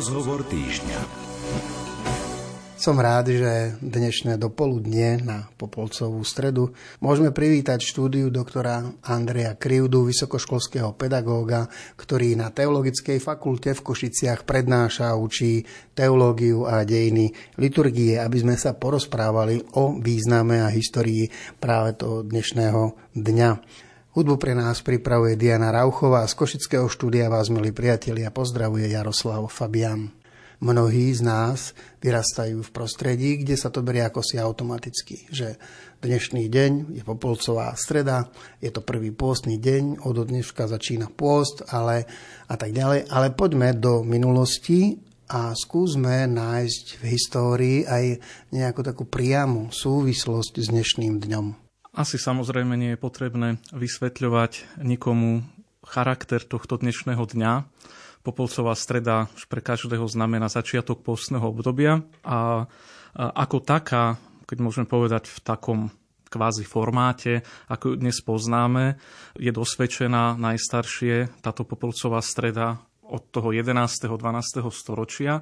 Rozhovor týždňa. Som rád, že dnešné dopoludne na Popolcovú stredu môžeme privítať štúdiu doktora Andreja Krivdu, vysokoškolského pedagóga, ktorý na Teologickej fakulte v Košiciach prednáša a učí teológiu a dejiny liturgie, aby sme sa porozprávali o význame a histórii práve toho dnešného dňa. Hudbu pre nás pripravuje Diana Rauchová z Košického štúdia vás, milí priatelia, pozdravuje Jaroslav Fabian. Mnohí z nás vyrastajú v prostredí, kde sa to berie ako si automaticky, že dnešný deň je Popolcová streda, je to prvý pôstny deň, od dneška začína pôst, ale a tak ďalej. Ale poďme do minulosti a skúsme nájsť v histórii aj nejakú takú priamu súvislosť s dnešným dňom. Asi samozrejme nie je potrebné vysvetľovať nikomu charakter tohto dnešného dňa, Popolcová streda už pre každého znamená začiatok postného obdobia a ako taká, keď môžeme povedať v takom kvázi formáte, ako ju dnes poznáme, je dosvedčená najstaršie táto Popolcová streda od toho 11. 12. storočia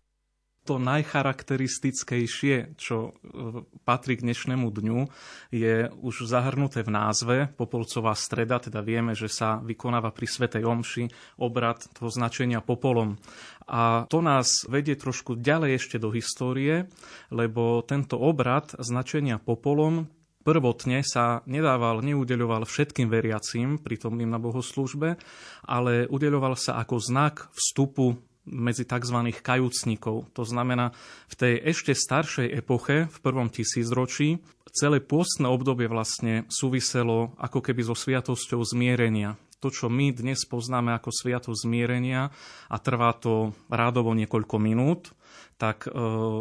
to najcharakteristickejšie, čo e, patrí k dnešnému dňu, je už zahrnuté v názve Popolcová streda, teda vieme, že sa vykonáva pri Svetej Omši obrad toho značenia popolom. A to nás vedie trošku ďalej ešte do histórie, lebo tento obrad značenia popolom prvotne sa nedával, neudeľoval všetkým veriacím prítomným na bohoslužbe, ale udeľoval sa ako znak vstupu medzi tzv. kajúcnikov. To znamená, v tej ešte staršej epoche, v prvom tisícročí, celé pôstne obdobie vlastne súviselo ako keby so sviatosťou zmierenia. To, čo my dnes poznáme ako sviatosť zmierenia a trvá to rádovo niekoľko minút, tak e,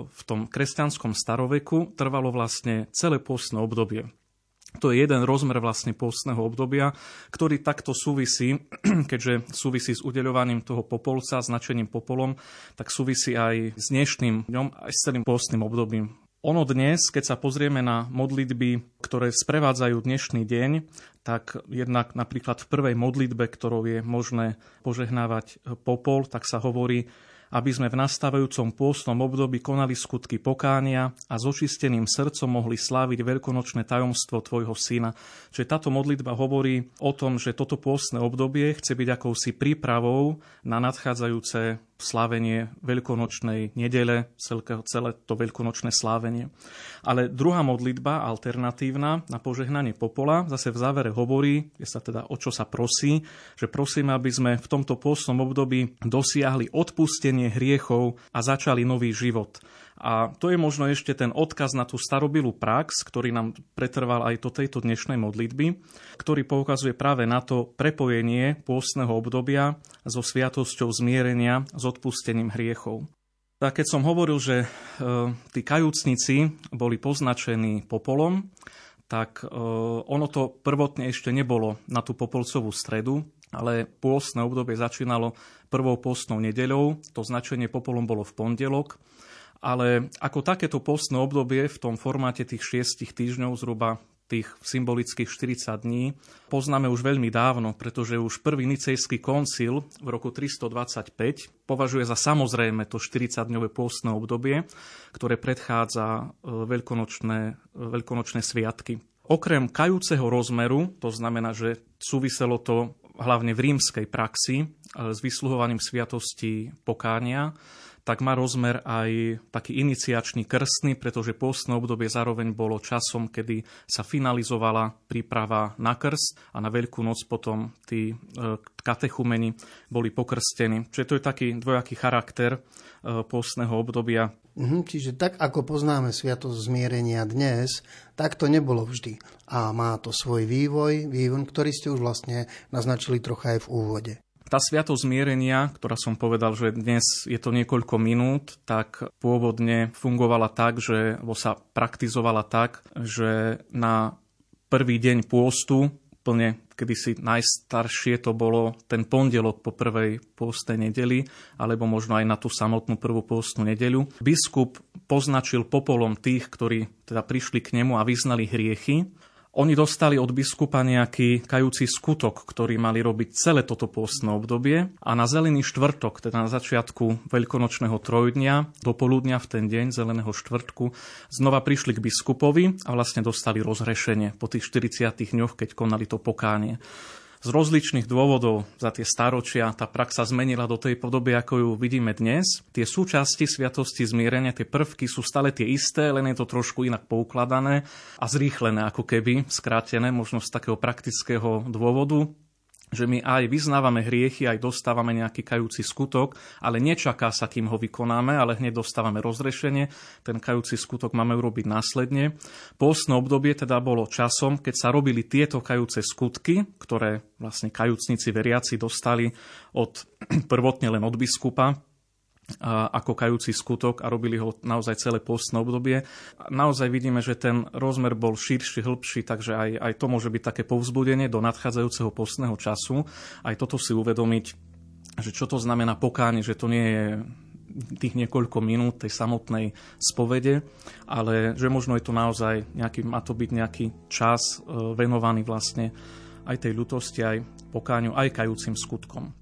v tom kresťanskom staroveku trvalo vlastne celé pôstne obdobie. To je jeden rozmer vlastne postného obdobia, ktorý takto súvisí, keďže súvisí s udeľovaním toho popolca, značením popolom, tak súvisí aj s dnešným dňom, aj s celým postným obdobím. Ono dnes, keď sa pozrieme na modlitby, ktoré sprevádzajú dnešný deň, tak jednak napríklad v prvej modlitbe, ktorou je možné požehnávať popol, tak sa hovorí aby sme v nastávajúcom pôstnom období konali skutky pokánia a s očisteným srdcom mohli sláviť veľkonočné tajomstvo Tvojho syna. Čiže táto modlitba hovorí o tom, že toto pôstne obdobie chce byť akousi prípravou na nadchádzajúce slávenie veľkonočnej nedele, celé to veľkonočné slávenie. Ale druhá modlitba, alternatívna na požehnanie popola, zase v závere hovorí, je sa teda o čo sa prosí, že prosíme, aby sme v tomto pôstnom období dosiahli odpustenie hriechov a začali nový život. A to je možno ešte ten odkaz na tú starobilú prax, ktorý nám pretrval aj do tejto dnešnej modlitby, ktorý poukazuje práve na to prepojenie pôstneho obdobia so sviatosťou zmierenia s odpustením hriechov. Tak keď som hovoril, že e, tí kajúcnici boli poznačení popolom, tak e, ono to prvotne ešte nebolo na tú popolcovú stredu, ale pôstne obdobie začínalo prvou postnou nedeľou, to značenie popolom bolo v pondelok ale ako takéto postné obdobie v tom formáte tých šiestich týždňov zhruba tých symbolických 40 dní poznáme už veľmi dávno, pretože už prvý nicejský koncil v roku 325 považuje za samozrejme to 40-dňové pôstne obdobie, ktoré predchádza e, veľkonočné, e, veľkonočné sviatky. Okrem kajúceho rozmeru, to znamená, že súviselo to hlavne v rímskej praxi e, s vysluhovaním sviatosti pokánia, tak má rozmer aj taký iniciačný krstný, pretože pôstne obdobie zároveň bolo časom, kedy sa finalizovala príprava na krst a na Veľkú noc potom tí e, katechumeni boli pokrstení. Čiže to je taký dvojaký charakter e, pôstneho obdobia. Mhm, čiže tak, ako poznáme Sviatosť zmierenia dnes, tak to nebolo vždy. A má to svoj vývoj, vývoj, ktorý ste už vlastne naznačili trocha aj v úvode. Tá sviatosť zmierenia, ktorá som povedal, že dnes je to niekoľko minút, tak pôvodne fungovala tak, že sa praktizovala tak, že na prvý deň pôstu, plne kedysi najstaršie to bolo ten pondelok po prvej pôstnej nedeli, alebo možno aj na tú samotnú prvú pôstnu nedeľu. Biskup poznačil popolom tých, ktorí teda prišli k nemu a vyznali hriechy Oni dostali od biskupa nejaký kajúci skutok, ktorý mali robiť celé toto pôstne obdobie a na zelený štvrtok, teda na začiatku veľkonočného trojdňa, do poludnia v ten deň zeleného štvrtku, znova prišli k biskupovi a vlastne dostali rozhrešenie po tých 40 dňoch, keď konali to pokánie z rozličných dôvodov za tie staročia tá prax sa zmenila do tej podoby, ako ju vidíme dnes. Tie súčasti sviatosti zmierenia, tie prvky sú stále tie isté, len je to trošku inak poukladané a zrýchlené ako keby, skrátené, možno z takého praktického dôvodu že my aj vyznávame hriechy, aj dostávame nejaký kajúci skutok, ale nečaká sa, kým ho vykonáme, ale hneď dostávame rozrešenie. Ten kajúci skutok máme urobiť následne. Postné obdobie teda bolo časom, keď sa robili tieto kajúce skutky, ktoré vlastne kajúcnici veriaci dostali od, prvotne len od biskupa, ako kajúci skutok a robili ho naozaj celé postné obdobie. Naozaj vidíme, že ten rozmer bol širší, hĺbší, takže aj, aj to môže byť také povzbudenie do nadchádzajúceho postného času. Aj toto si uvedomiť, že čo to znamená pokánie, že to nie je tých niekoľko minút tej samotnej spovede, ale že možno je to naozaj nejaký, má to byť nejaký čas e, venovaný vlastne aj tej ľutosti, aj pokáňu, aj kajúcim skutkom.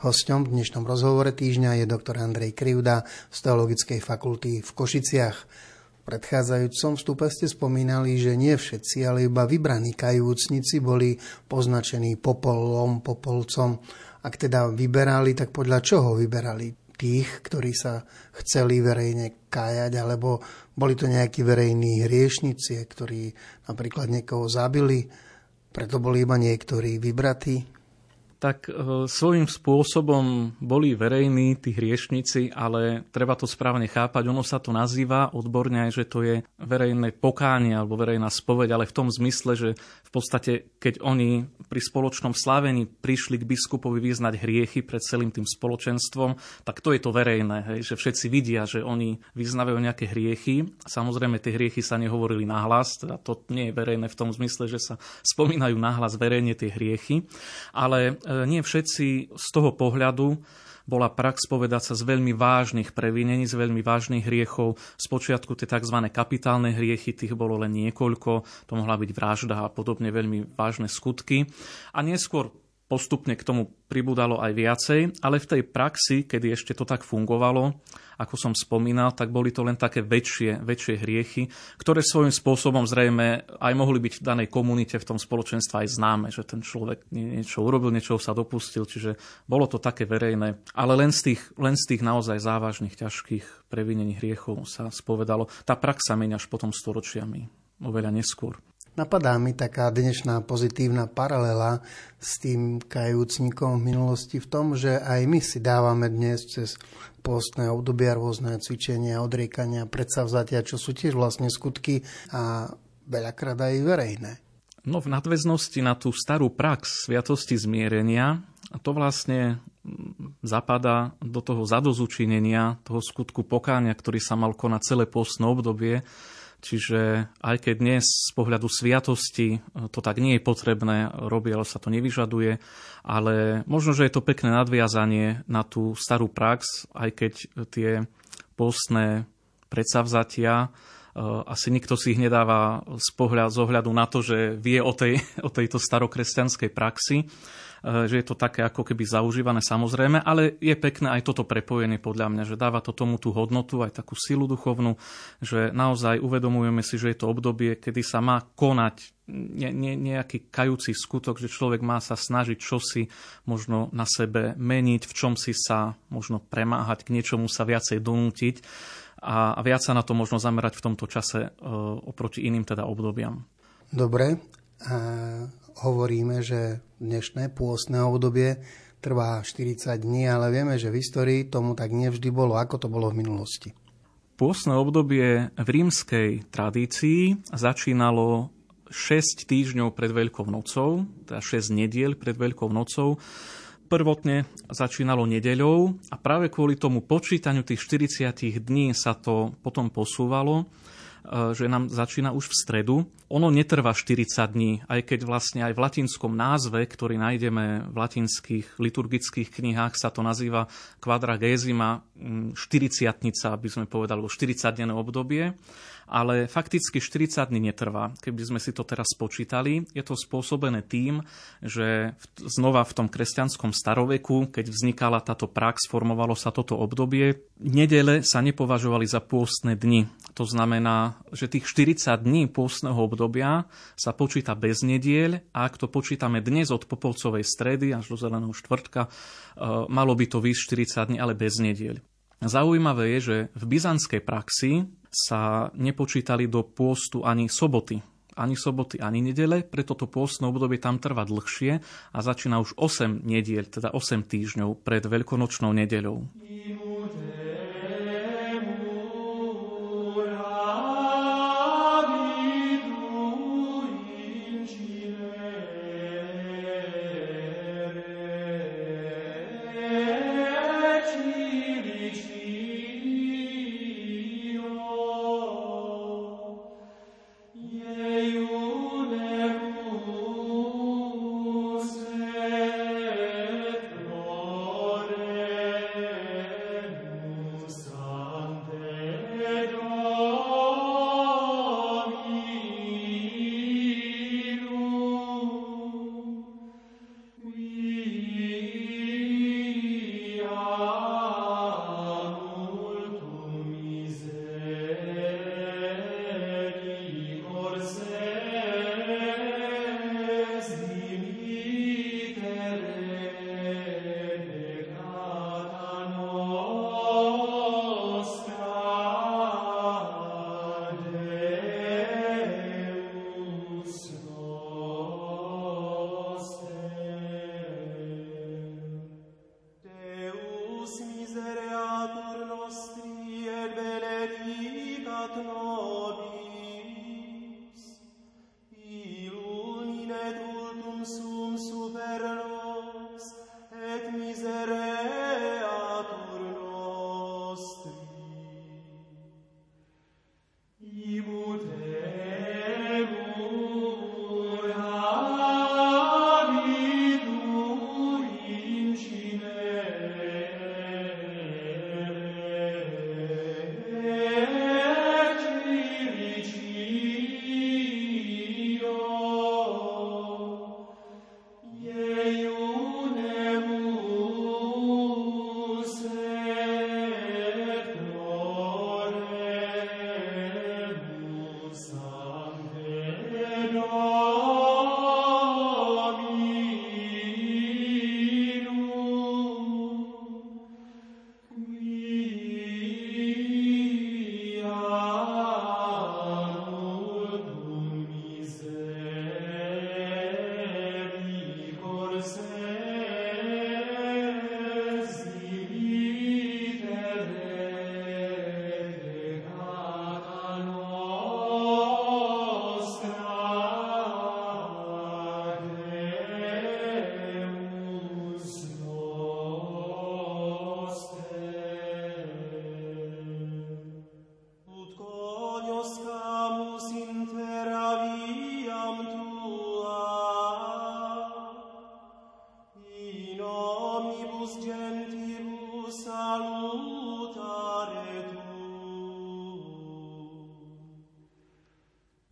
Hosťom v dnešnom rozhovore týždňa je doktor Andrej Krivda z Teologickej fakulty v Košiciach. V predchádzajúcom vstupe ste spomínali, že nie všetci, ale iba vybraní kajúcnici boli poznačení popolom, popolcom. Ak teda vyberali, tak podľa čoho vyberali tých, ktorí sa chceli verejne kájať, alebo boli to nejakí verejní hriešnici, ktorí napríklad niekoho zabili, preto boli iba niektorí vybratí? Tak e, svojím spôsobom boli verejní tí hriešnici, ale treba to správne chápať. Ono sa to nazýva odborne aj, že to je verejné pokánie alebo verejná spoveď, ale v tom zmysle, že v podstate, keď oni pri spoločnom slávení prišli k biskupovi vyznať hriechy pred celým tým spoločenstvom, tak to je to verejné, hej, že všetci vidia, že oni vyznávajú nejaké hriechy. Samozrejme, tie hriechy sa nehovorili nahlas, teda to nie je verejné v tom zmysle, že sa spomínajú nahlas verejne tie hriechy, ale nie všetci z toho pohľadu bola prax povedať sa z veľmi vážnych previnení, z veľmi vážnych hriechov. Spočiatku tie tzv. kapitálne hriechy, tých bolo len niekoľko, to mohla byť vražda a podobne veľmi vážne skutky. A neskôr postupne k tomu pribudalo aj viacej, ale v tej praxi, kedy ešte to tak fungovalo, ako som spomínal, tak boli to len také väčšie, väčšie hriechy, ktoré svojím spôsobom zrejme aj mohli byť v danej komunite, v tom spoločenstve aj známe, že ten človek niečo urobil, niečo sa dopustil, čiže bolo to také verejné. Ale len z tých, len z tých naozaj závažných, ťažkých previnení hriechov sa spovedalo. Tá prax sa až potom storočiami, oveľa neskôr. Napadá mi taká dnešná pozitívna paralela s tým kajúcnikom v minulosti v tom, že aj my si dávame dnes cez postné obdobia rôzne cvičenia, odriekania, predsavzatia, čo sú tiež vlastne skutky a veľakrát aj verejné. No v nadväznosti na tú starú prax sviatosti zmierenia, to vlastne zapadá do toho zadozučinenia, toho skutku pokáňa, ktorý sa mal konať celé postné obdobie, Čiže aj keď dnes z pohľadu sviatosti eh, to tak nie je potrebné robiť, ale sa to nevyžaduje, ale možno, že je to pekné nadviazanie na tú starú prax, aj keď tie postné predsavzatia eh, asi nikto si ich nedáva z, pohľad, z ohľadu na to, že vie o, tej, o tejto starokresťanskej praxi že je to také ako keby zaužívané samozrejme, ale je pekné aj toto prepojenie podľa mňa, že dáva to tomu tú hodnotu, aj takú silu duchovnú, že naozaj uvedomujeme si, že je to obdobie, kedy sa má konať ne, ne, nejaký kajúci skutok, že človek má sa snažiť čosi možno na sebe meniť, v čom si sa možno premáhať, k niečomu sa viacej donútiť a, a viac sa na to možno zamerať v tomto čase e, oproti iným teda obdobiam. Dobre. Hovoríme, že dnešné pôstne obdobie trvá 40 dní, ale vieme, že v histórii tomu tak nevždy bolo, ako to bolo v minulosti. Pôstne obdobie v rímskej tradícii začínalo 6 týždňov pred Veľkou nocou, teda 6 nediel pred Veľkou nocou. Prvotne začínalo nedeľou a práve kvôli tomu počítaniu tých 40 dní sa to potom posúvalo že nám začína už v stredu. Ono netrvá 40 dní, aj keď vlastne aj v latinskom názve, ktorý nájdeme v latinských liturgických knihách, sa to nazýva quadragesima, 40 aby sme povedali, 40-denné obdobie ale fakticky 40 dní netrvá. Keby sme si to teraz spočítali, je to spôsobené tým, že znova v tom kresťanskom staroveku, keď vznikala táto prax, formovalo sa toto obdobie, nedele sa nepovažovali za pôstne dni. To znamená, že tých 40 dní pôstneho obdobia sa počíta bez nediel a ak to počítame dnes od Popolcovej stredy až do Zeleného štvrtka, e, malo by to výsť 40 dní, ale bez nediel. Zaujímavé je, že v byzantskej praxi sa nepočítali do pôstu ani soboty. Ani soboty, ani nedele, preto to pôstne obdobie tam trvá dlhšie a začína už 8 nediel, teda 8 týždňov pred veľkonočnou nedeľou.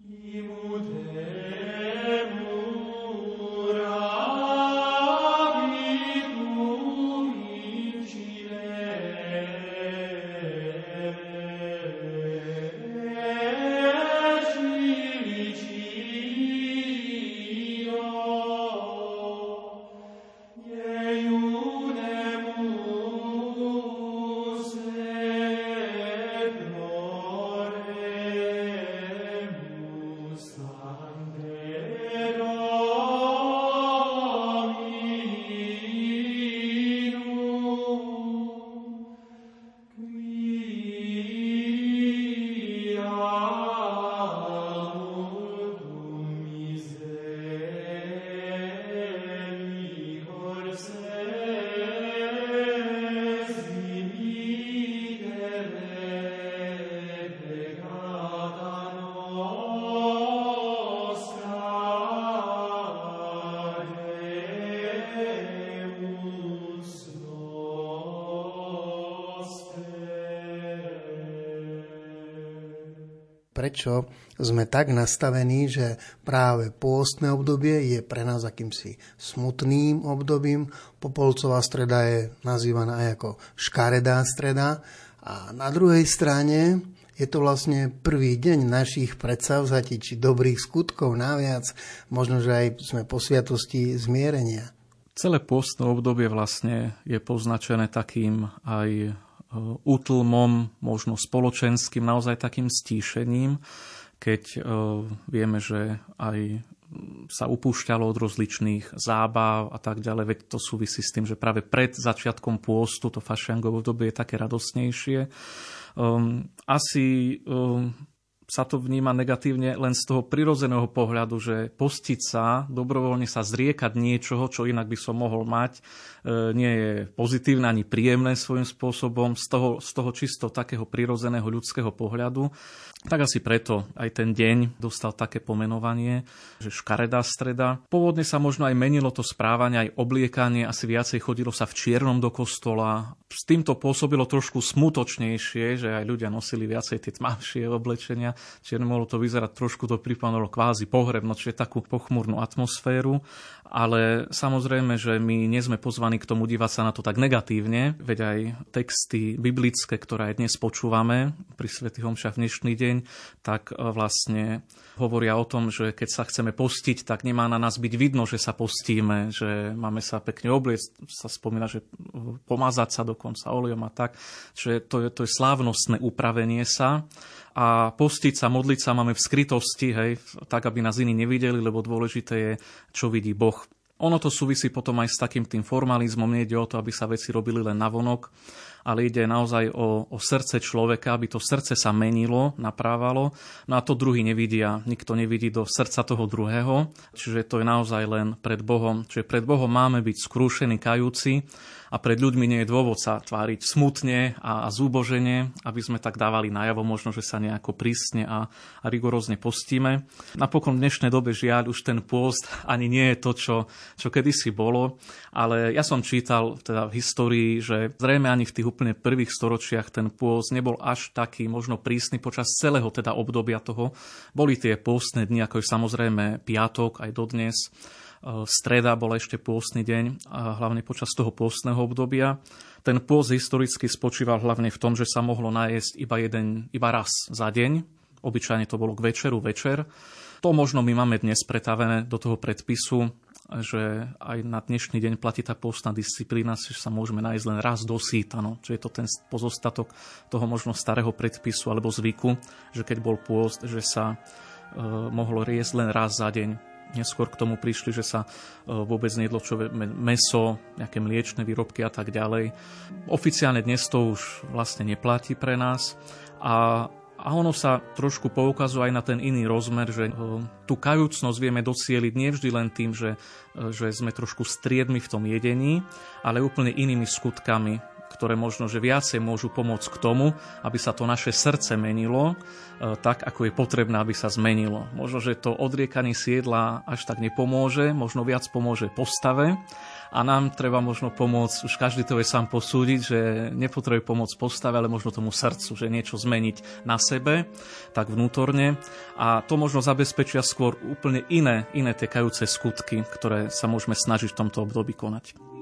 E prečo sme tak nastavení, že práve pôstne obdobie je pre nás akýmsi smutným obdobím. Popolcová streda je nazývaná aj ako škaredá streda. A na druhej strane je to vlastne prvý deň našich predsavzatí či dobrých skutkov naviac, možno, že aj sme po sviatosti zmierenia. Celé pôstne obdobie vlastne je poznačené takým aj útlmom, možno spoločenským, naozaj takým stíšením, keď e, vieme, že aj sa upúšťalo od rozličných zábav a tak ďalej, veď to súvisí s tým, že práve pred začiatkom pôstu to fašiangové obdobie je také radosnejšie. Um, asi um, sa to vníma negatívne len z toho prirodzeného pohľadu, že postiť sa, dobrovoľne sa zriekať niečoho, čo inak by som mohol mať, e, nie je pozitívne ani príjemné svojím spôsobom z toho, z toho čisto takého prirodzeného ľudského pohľadu. Tak asi preto aj ten deň dostal také pomenovanie, že škaredá streda. Pôvodne sa možno aj menilo to správanie, aj obliekanie, asi viacej chodilo sa v čiernom do kostola. S týmto pôsobilo trošku smutočnejšie, že aj ľudia nosili viacej tie tmavšie oblečenia. Čiže mohlo to vyzerať trošku, to pripomenulo kvázi pohrebno, čiže takú pochmúrnu atmosféru ale samozrejme, že my nie sme pozvaní k tomu dívať sa na to tak negatívne, veď aj texty biblické, ktoré aj dnes počúvame pri Svetých Homšach dnešný deň, tak e, vlastne hovoria o tom, že keď sa chceme postiť, tak nemá na nás byť vidno, že sa postíme, že máme sa pekne obliecť, sa spomína, že pomazať sa dokonca olejom a tak. Čiže to je, to je slávnostné upravenie sa a postiť sa, modliť sa máme v skrytosti, hej, tak, aby nás iní nevideli, lebo dôležité je, čo vidí Boh. Ono to súvisí potom aj s takým tým formalizmom, nejde o to, aby sa veci robili len navonok, ale ide naozaj o, o srdce človeka, aby to srdce sa menilo, naprávalo. No a to druhý nevidia, nikto nevidí do srdca toho druhého, čiže to je naozaj len pred Bohom. Čiže pred Bohom máme byť skrúšení, kajúci a pred ľuďmi nie je dôvod sa tváriť smutne a, zúbožene, aby sme tak dávali najavo možno, že sa nejako prísne a, a rigorózne postíme. Napokon v dnešnej dobe žiaľ už ten pôst ani nie je to, čo, čo kedysi bolo, ale ja som čítal teda v histórii, že zrejme ani v tých úplne prvých storočiach ten pôst nebol až taký možno prísny počas celého teda obdobia toho. Boli tie pôstne dni, ako je samozrejme piatok aj dodnes, streda bola ešte pôstny deň, hlavne počas toho pôstneho obdobia. Ten pôst historicky spočíval hlavne v tom, že sa mohlo najesť iba, jeden, iba raz za deň. Obyčajne to bolo k večeru, večer. To možno my máme dnes pretavené do toho predpisu, že aj na dnešný deň platí tá pôstna disciplína, že sa môžeme nájsť len raz do síta. No. Čiže je to ten pozostatok toho možno starého predpisu alebo zvyku, že keď bol pôst, že sa e, mohlo riesť len raz za deň. Neskôr k tomu prišli, že sa e, vôbec nejedlo čo meso, nejaké mliečne výrobky a tak ďalej. Oficiálne dnes to už vlastne neplatí pre nás a a ono sa trošku poukazuje aj na ten iný rozmer, že e, tú kajúcnosť vieme docieliť nevždy len tým, že, e, že sme trošku striedmi v tom jedení, ale úplne inými skutkami ktoré možno, že viacej môžu pomôcť k tomu, aby sa to naše srdce menilo e, tak, ako je potrebné, aby sa zmenilo. Možno, že to odriekanie si jedla až tak nepomôže, možno viac pomôže postave a nám treba možno pomôcť, už každý to je sám posúdiť, že nepotrebuje pomôcť postave, ale možno tomu srdcu, že niečo zmeniť na sebe, tak vnútorne. A to možno zabezpečia skôr úplne iné, iné tie kajúce skutky, ktoré sa môžeme snažiť v tomto období konať.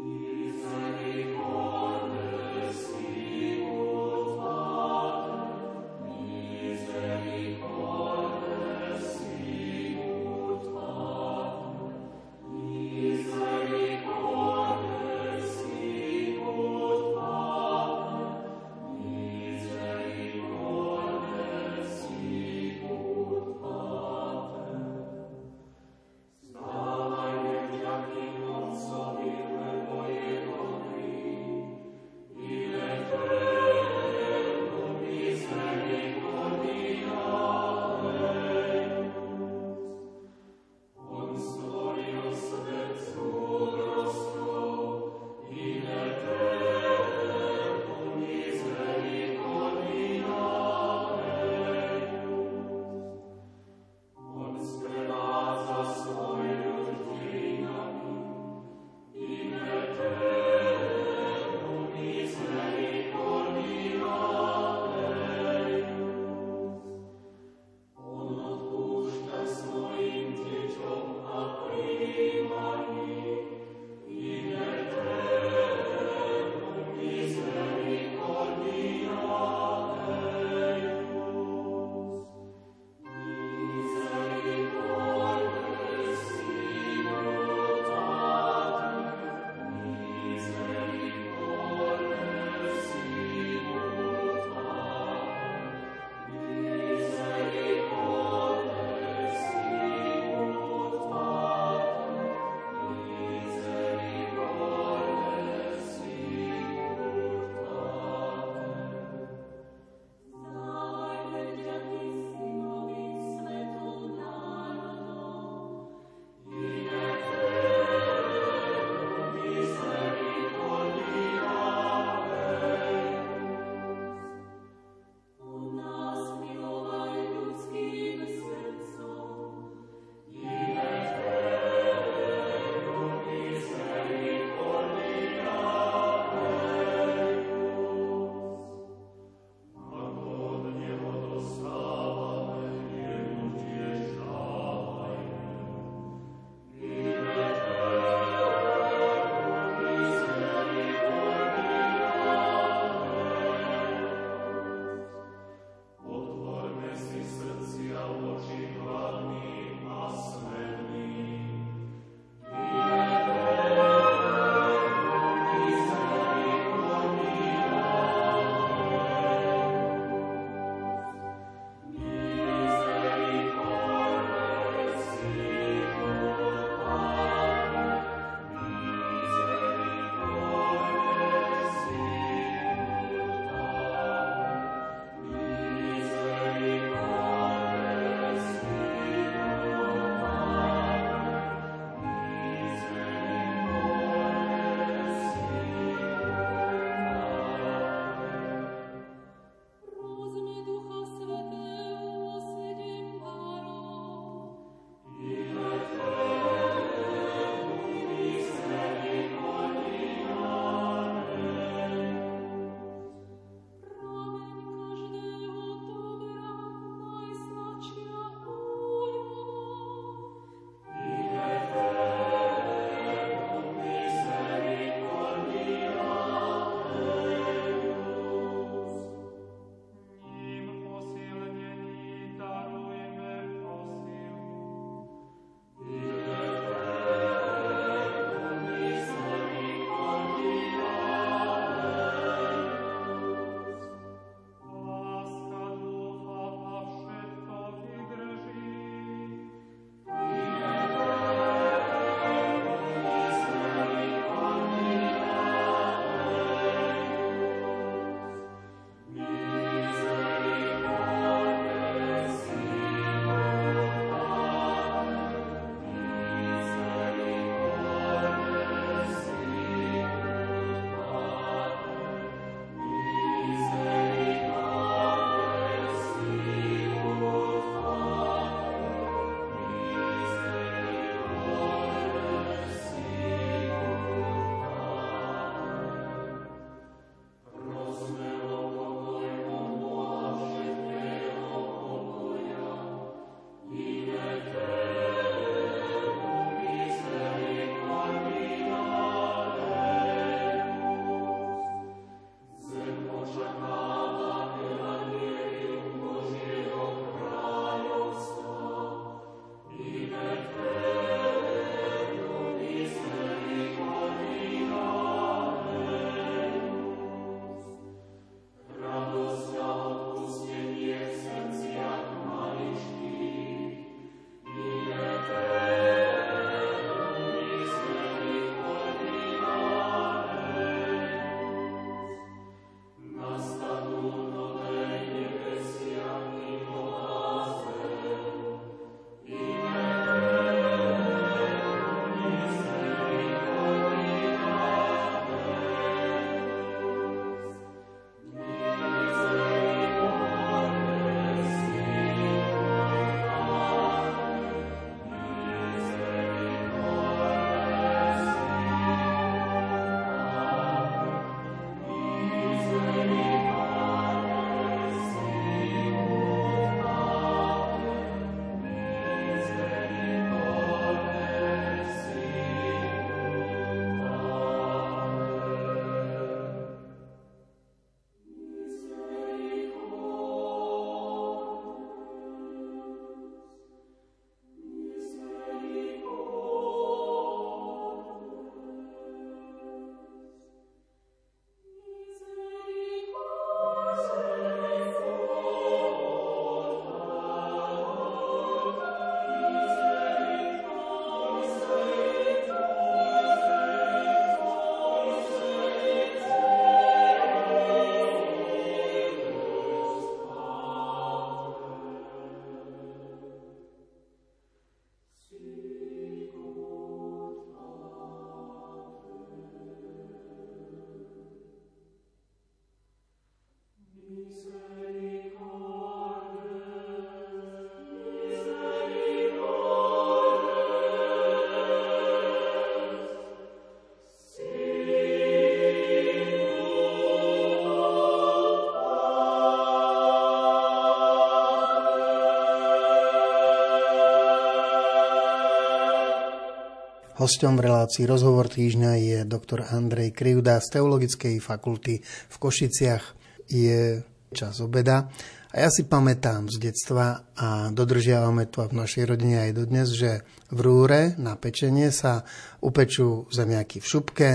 Hosťom v relácii Rozhovor týždňa je doktor Andrej Krivda z Teologickej fakulty v Košiciach. Je čas obeda. A ja si pamätám z detstva a dodržiavame to v našej rodine aj dodnes, že v rúre na pečenie sa upečú zemiaky v šupke,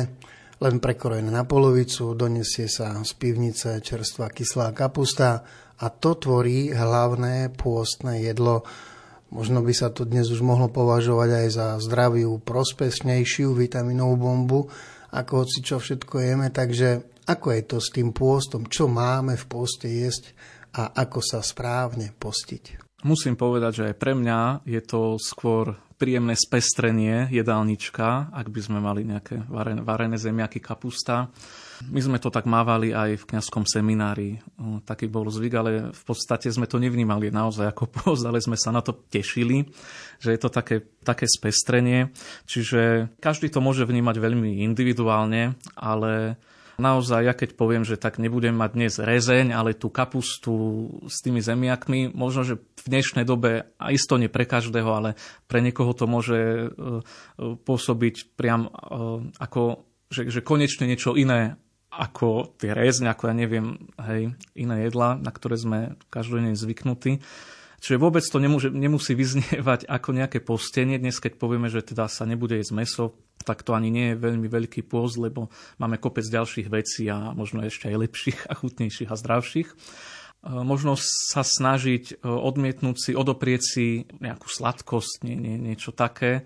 len prekrojené na polovicu, donesie sa z pivnice čerstvá kyslá kapusta a to tvorí hlavné pôstne jedlo Možno by sa to dnes už mohlo považovať aj za zdraviu, prospešnejšiu vitaminovú bombu, ako hoci čo všetko jeme. Takže ako je to s tým pôstom? Čo máme v pôste jesť a ako sa správne postiť? Musím povedať, že aj pre mňa je to skôr príjemné spestrenie jedálnička, ak by sme mali nejaké varené, varené zemiaky, kapusta my sme to tak mávali aj v kňazskom seminári. Taký bol zvyk, ale v podstate sme to nevnímali naozaj ako post, ale sme sa na to tešili, že je to také, také spestrenie. Čiže každý to môže vnímať veľmi individuálne, ale naozaj, ja keď poviem, že tak nebudem mať dnes rezeň, ale tú kapustu s tými zemiakmi, možno, že v dnešnej dobe, a isto nie pre každého, ale pre niekoho to môže e, e, pôsobiť priam e, ako, že, že konečne niečo iné ako tie rezň, ako ja neviem, hej, iné jedla, na ktoré sme každodenne zvyknutí. Čiže vôbec to nemôže, nemusí vyznievať ako nejaké postenie. Dnes, keď povieme, že teda sa nebude jesť meso, tak to ani nie je veľmi veľký pôst, lebo máme kopec ďalších vecí a možno ešte aj lepších a chutnejších a zdravších. E, možno sa snažiť e, odmietnúť si, odoprieť si nejakú sladkosť, nie, nie, niečo také,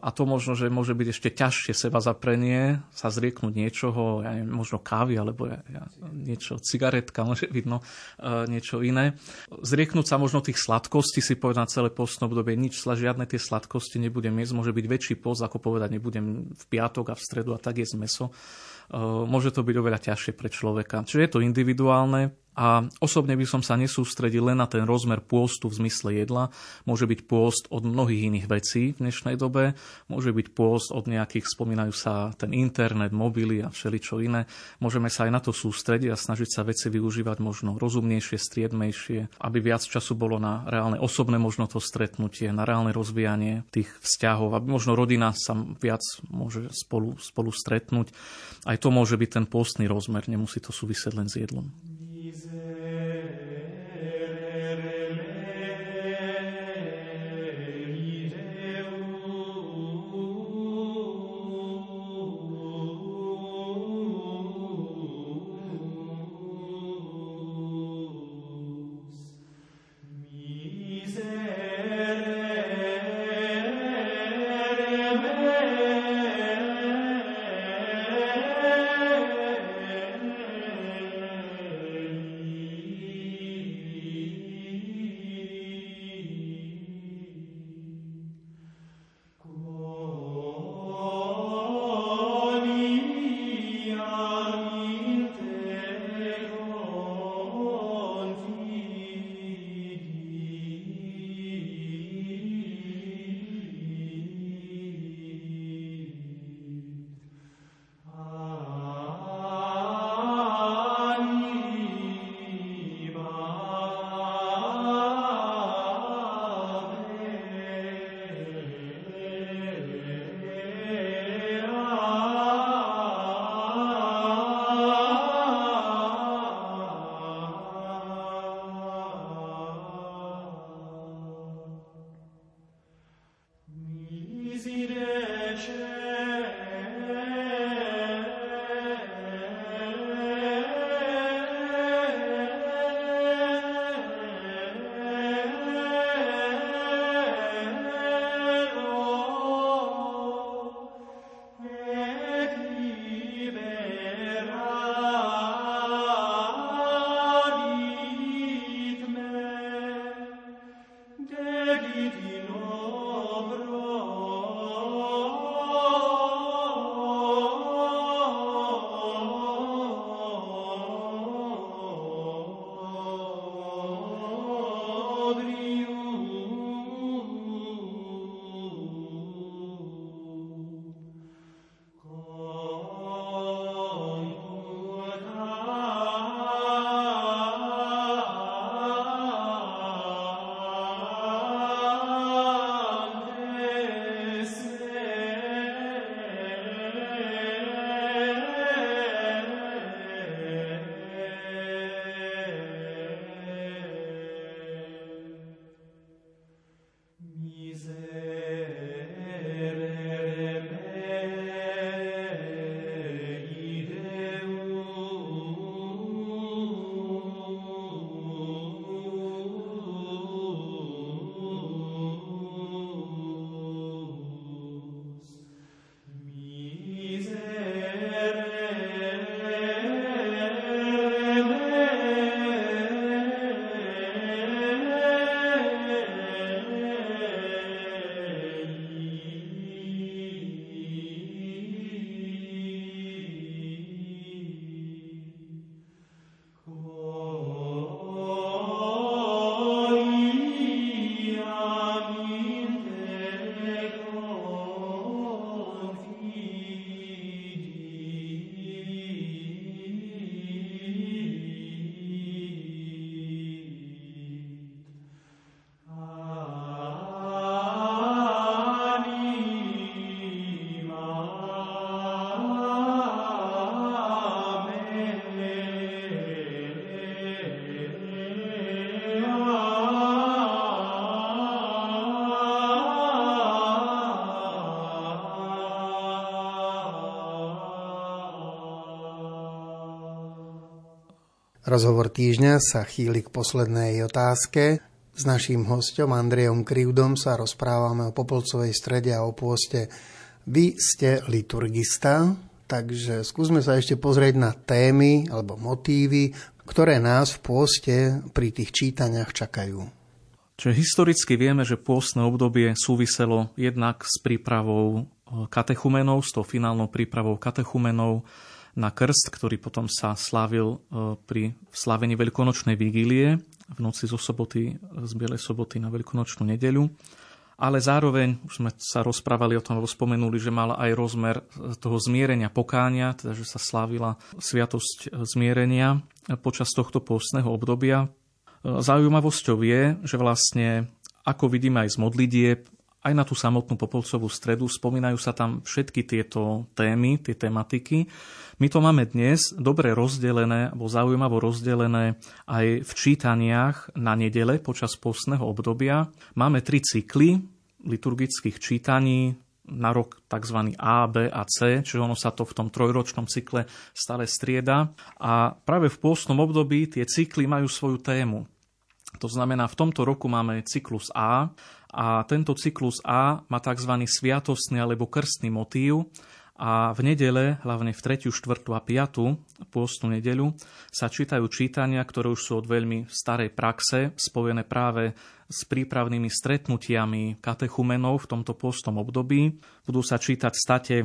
a to možno, že môže byť ešte ťažšie seba zaprenie, sa zrieknúť niečoho, ja neviem, možno kávy, alebo ja, ja, niečo, cigaretka, môže byť no, niečo iné. Zrieknúť sa možno tých sladkostí, si povedať na celé postné obdobie, nič, žiadne tie sladkosti nebudem jesť, môže byť väčší post, ako povedať, nebudem v piatok a v stredu a tak jesť meso. Môže to byť oveľa ťažšie pre človeka. Čiže je to individuálne, a osobne by som sa nesústredil len na ten rozmer pôstu v zmysle jedla. Môže byť pôst od mnohých iných vecí v dnešnej dobe. Môže byť pôst od nejakých, spomínajú sa ten internet, mobily a všeličo iné. Môžeme sa aj na to sústrediť a snažiť sa veci využívať možno rozumnejšie, striedmejšie, aby viac času bolo na reálne osobné možno to stretnutie, na reálne rozvíjanie tých vzťahov, aby možno rodina sa viac môže spolu, spolu stretnúť. Aj to môže byť ten pôstny rozmer, nemusí to súvisieť len s jedlom. Rozhovor týždňa sa chýli k poslednej otázke. S naším hostom Andrejom Krivdom sa rozprávame o Popolcovej strede a o pôste. Vy ste liturgista, takže skúsme sa ešte pozrieť na témy alebo motívy, ktoré nás v pôste pri tých čítaniach čakajú. Čiže historicky vieme, že pôstne obdobie súviselo jednak s prípravou eh, katechumenov, s tou finálnou prípravou katechumenov, na krst, ktorý potom sa slávil e, pri slávení veľkonočnej vigílie v noci zo soboty, z Bielej soboty na veľkonočnú nedeľu. Ale zároveň, už sme sa rozprávali o tom, alebo spomenuli, že mala aj rozmer toho zmierenia pokánia, teda že sa slávila sviatosť zmierenia počas tohto pôstneho obdobia. E, zaujímavosťou je, že vlastne, ako vidíme aj z modlitieb, aj na tú samotnú Popolcovú stredu spomínajú sa tam všetky tieto témy, tie tematiky. My to máme dnes dobre rozdelené, alebo zaujímavo rozdelené aj v čítaniach na nedele počas postného obdobia. Máme tri cykly liturgických čítaní, na rok tzv. A, B a C, čiže ono sa to v tom trojročnom cykle stále strieda. A práve v pôstnom období tie cykly majú svoju tému. To znamená, v tomto roku máme cyklus A a tento cyklus A má tzv. sviatostný alebo krstný motív a v nedele, hlavne v 3., 4. a 5. pôstnu nedeľu, sa čítajú čítania, ktoré už sú od veľmi starej praxe, spojené práve s prípravnými stretnutiami katechumenov v tomto pôstom období. Budú sa čítať state e,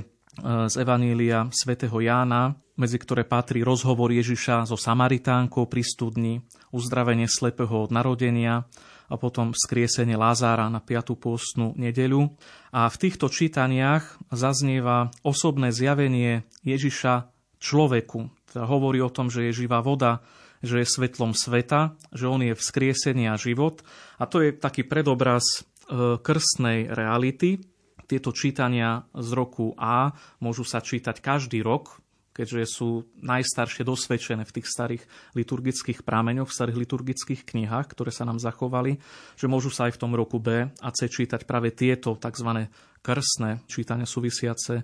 z Evanília svätého Jána, medzi ktoré patrí rozhovor Ježiša so Samaritánkou pri studni, uzdravenie slepého od narodenia, a potom skriesenie Lázára na 5. pôstnu nedeľu. A v týchto čítaniach zaznieva osobné zjavenie Ježiša človeku. Teda hovorí o tom, že je živá voda, že je svetlom sveta, že on je vzkriesenie a život. A to je taký predobraz e, krstnej reality. Tieto čítania z roku A môžu sa čítať každý rok, keďže sú najstaršie dosvedčené v tých starých liturgických prámeňoch, v starých liturgických knihách, ktoré sa nám zachovali, že môžu sa aj v tom roku B a C čítať práve tieto tzv. krstné čítania súvisiace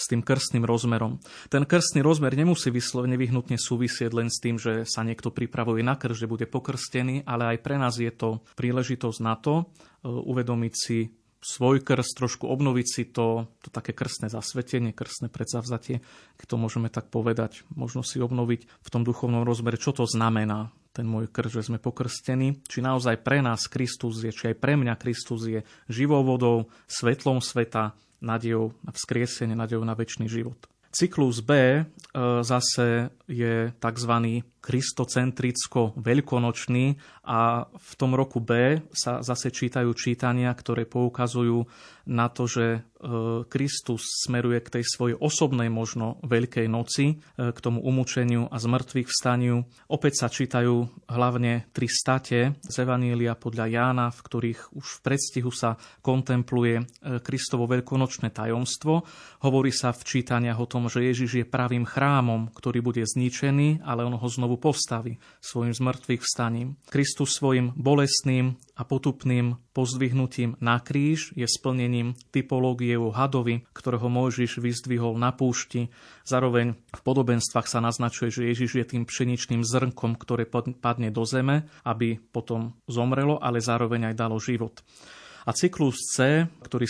s tým krstným rozmerom. Ten krstný rozmer nemusí vyslovene vyhnutne súvisieť len s tým, že sa niekto pripravuje na krst, že bude pokrstený, ale aj pre nás je to príležitosť na to e, uvedomiť si svoj krst, trošku obnoviť si to, to také krstné zasvetenie, krstné predsavzatie, keď to môžeme tak povedať, možno si obnoviť v tom duchovnom rozbere, čo to znamená, ten môj krst, že sme pokrstení, či naozaj pre nás Kristus je, či aj pre mňa Kristus je živou vodou, svetlom sveta, nádejou na vzkriesenie, nádejou na väčší život. Cyklus B e, zase je tzv. Kristocentricko-veľkonočný a v tom roku B sa zase čítajú čítania, ktoré poukazujú na to, že e, Kristus smeruje k tej svojej osobnej možno Veľkej noci, e, k tomu umúčeniu a zmrtvých vstaniu. Opäť sa čítajú hlavne tri state z Evanília podľa Jána, v ktorých už v predstihu sa kontempluje Kristovo veľkonočné tajomstvo. Hovorí sa v čítaniach o tom, že Ježiš je pravým chrámom, ktorý bude zničený, ale on ho znovu postaví svojim zmrtvých vstaním. Kristus svojim bolestným a potupným pozdvihnutím na kríž je splnením typológie u hadovi, ktorého Mojžiš vyzdvihol na púšti. Zároveň v podobenstvách sa naznačuje, že Ježiš je tým pšeničným zrnkom, ktoré padne do zeme, aby potom zomrelo, ale zároveň aj dalo život. A cyklus C, ktorý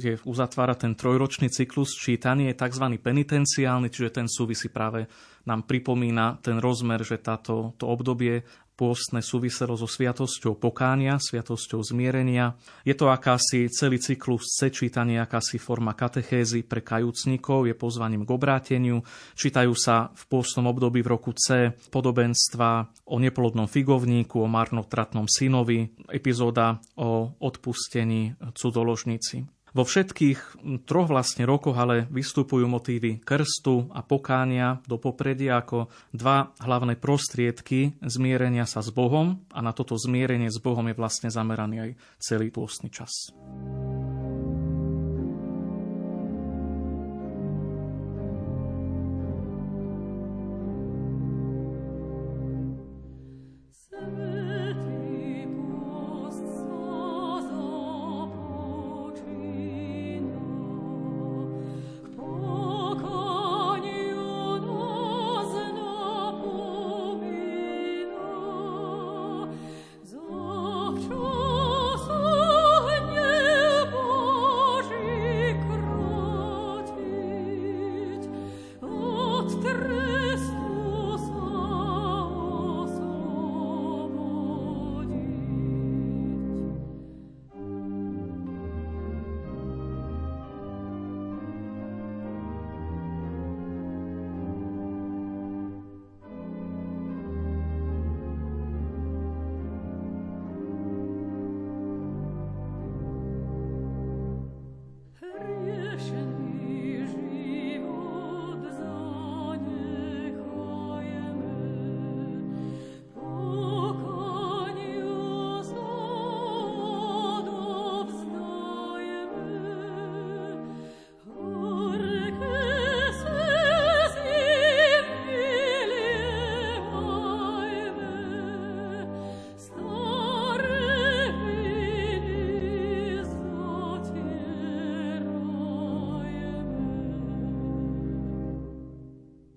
je, uzatvára ten trojročný cyklus čítanie, je tzv. penitenciálny, čiže ten súvisí práve, nám pripomína ten rozmer, že táto, to obdobie pôstne súviselo so sviatosťou pokánia, sviatosťou zmierenia. Je to akási celý cyklus C čítanie, akási forma katechézy pre kajúcnikov, je pozvaním k obráteniu. Čítajú sa v pôstnom období v roku C podobenstva o neplodnom figovníku, o marnotratnom synovi, epizóda o odpustení cudoložníci. Vo všetkých troch vlastne rokoch ale vystupujú motívy krstu a pokánia do popredia ako dva hlavné prostriedky zmierenia sa s Bohom a na toto zmierenie s Bohom je vlastne zameraný aj celý pôstny čas.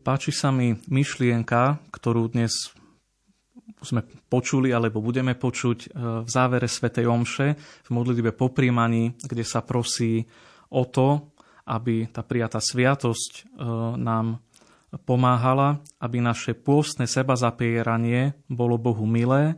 Páči sa mi myšlienka, ktorú dnes sme počuli alebo budeme počuť e, v závere svätej Omše v modlitbe po príjmaní, kde sa prosí o to, aby tá prijatá sviatosť e, nám pomáhala, aby naše pôstne seba zapieranie bolo Bohu milé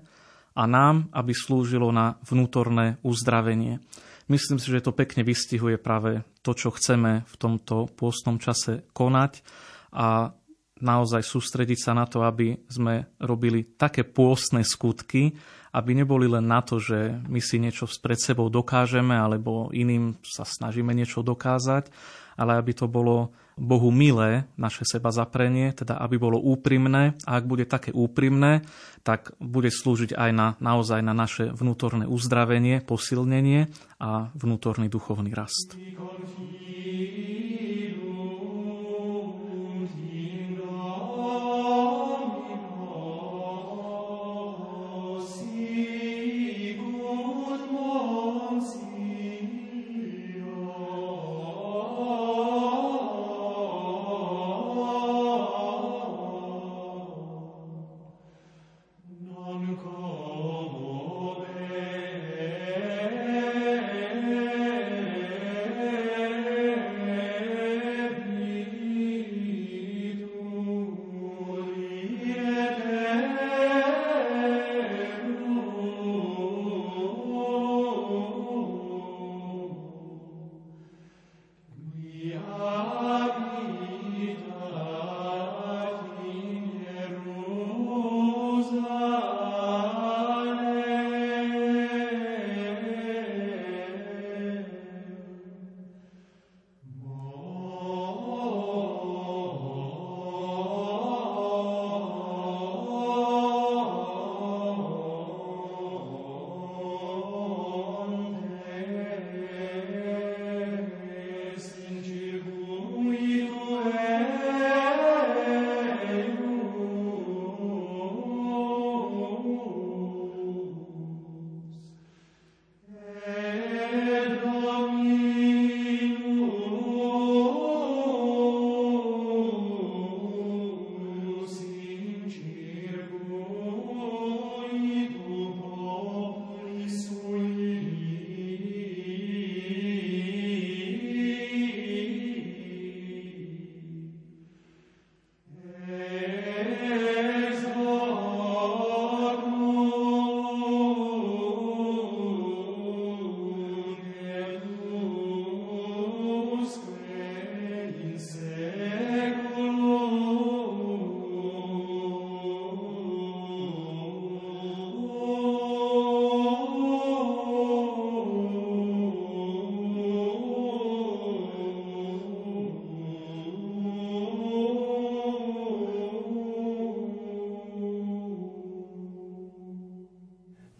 a nám, aby slúžilo na vnútorné uzdravenie. Myslím si, že to pekne vystihuje práve to, čo chceme v tomto pôstnom čase konať a naozaj sústrediť sa na to, aby sme robili také pôstne skutky, aby neboli len na to, že my si niečo pred sebou dokážeme alebo iným sa snažíme niečo dokázať, ale aby to bolo Bohu milé, naše seba zaprenie, teda aby bolo úprimné a ak bude také úprimné, tak bude slúžiť aj na, naozaj na naše vnútorné uzdravenie, posilnenie a vnútorný duchovný rast.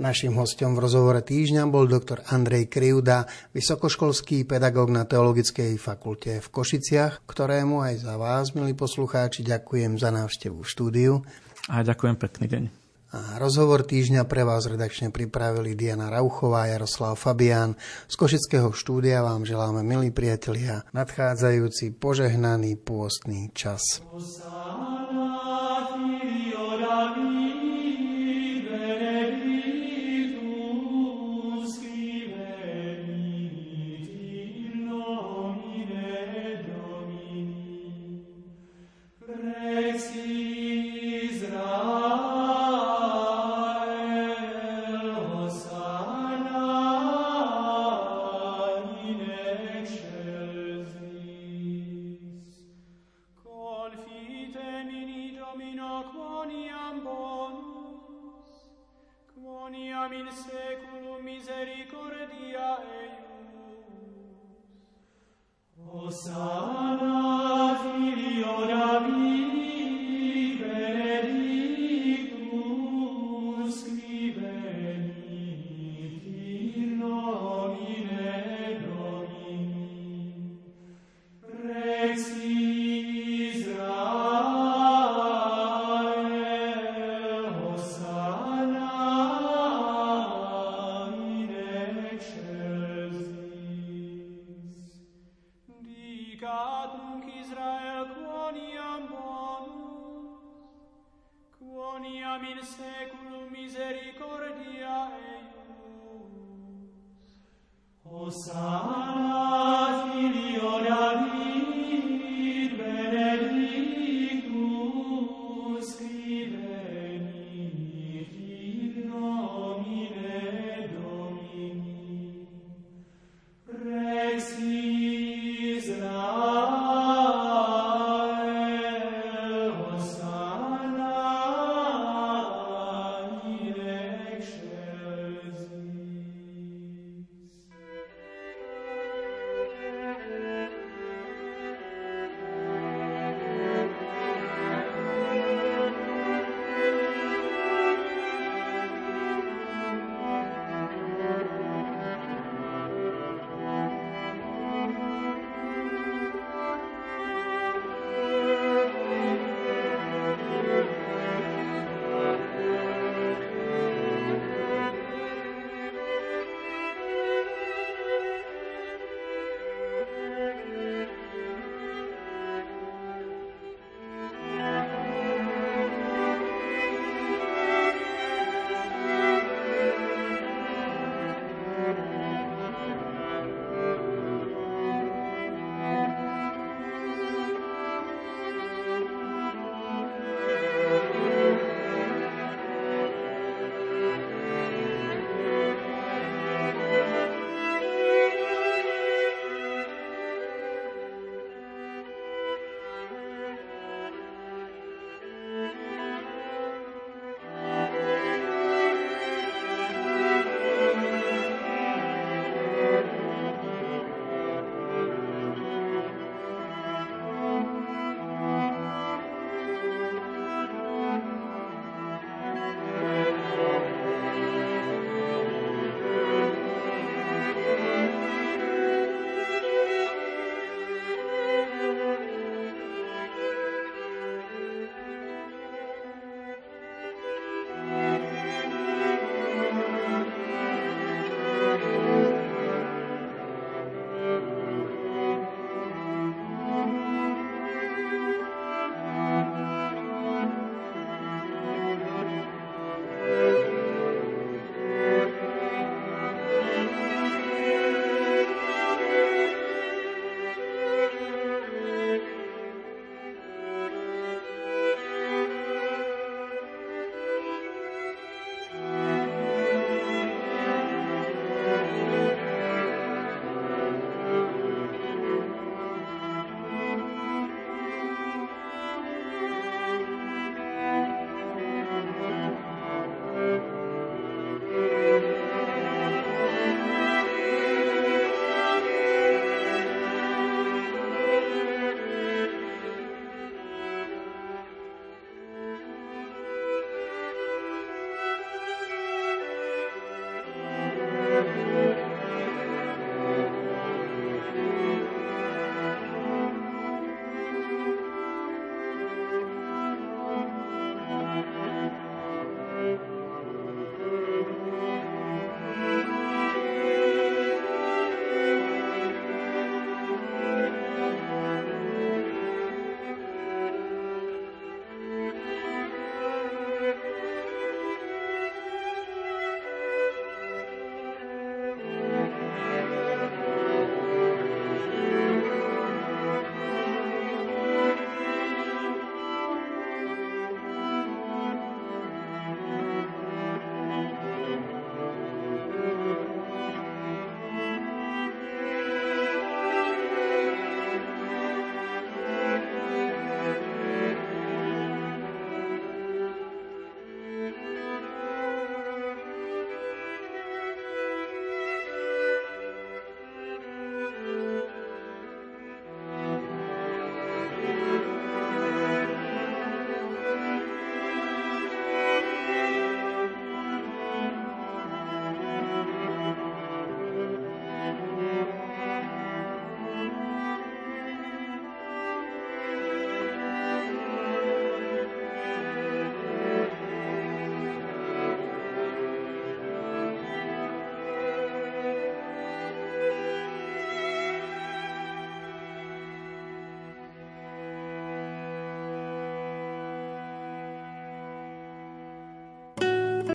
Našim hostom v rozhovore týždňa bol doktor Andrej Kriuda, vysokoškolský pedagóg na Teologickej fakulte v Košiciach, ktorému aj za vás, milí poslucháči, ďakujem za návštevu v štúdiu. A ďakujem pekný deň. A rozhovor týždňa pre vás redakčne pripravili Diana Rauchová a Jaroslav Fabián. Z Košického štúdia vám želáme, milí priatelia, nadchádzajúci požehnaný pôstny čas. God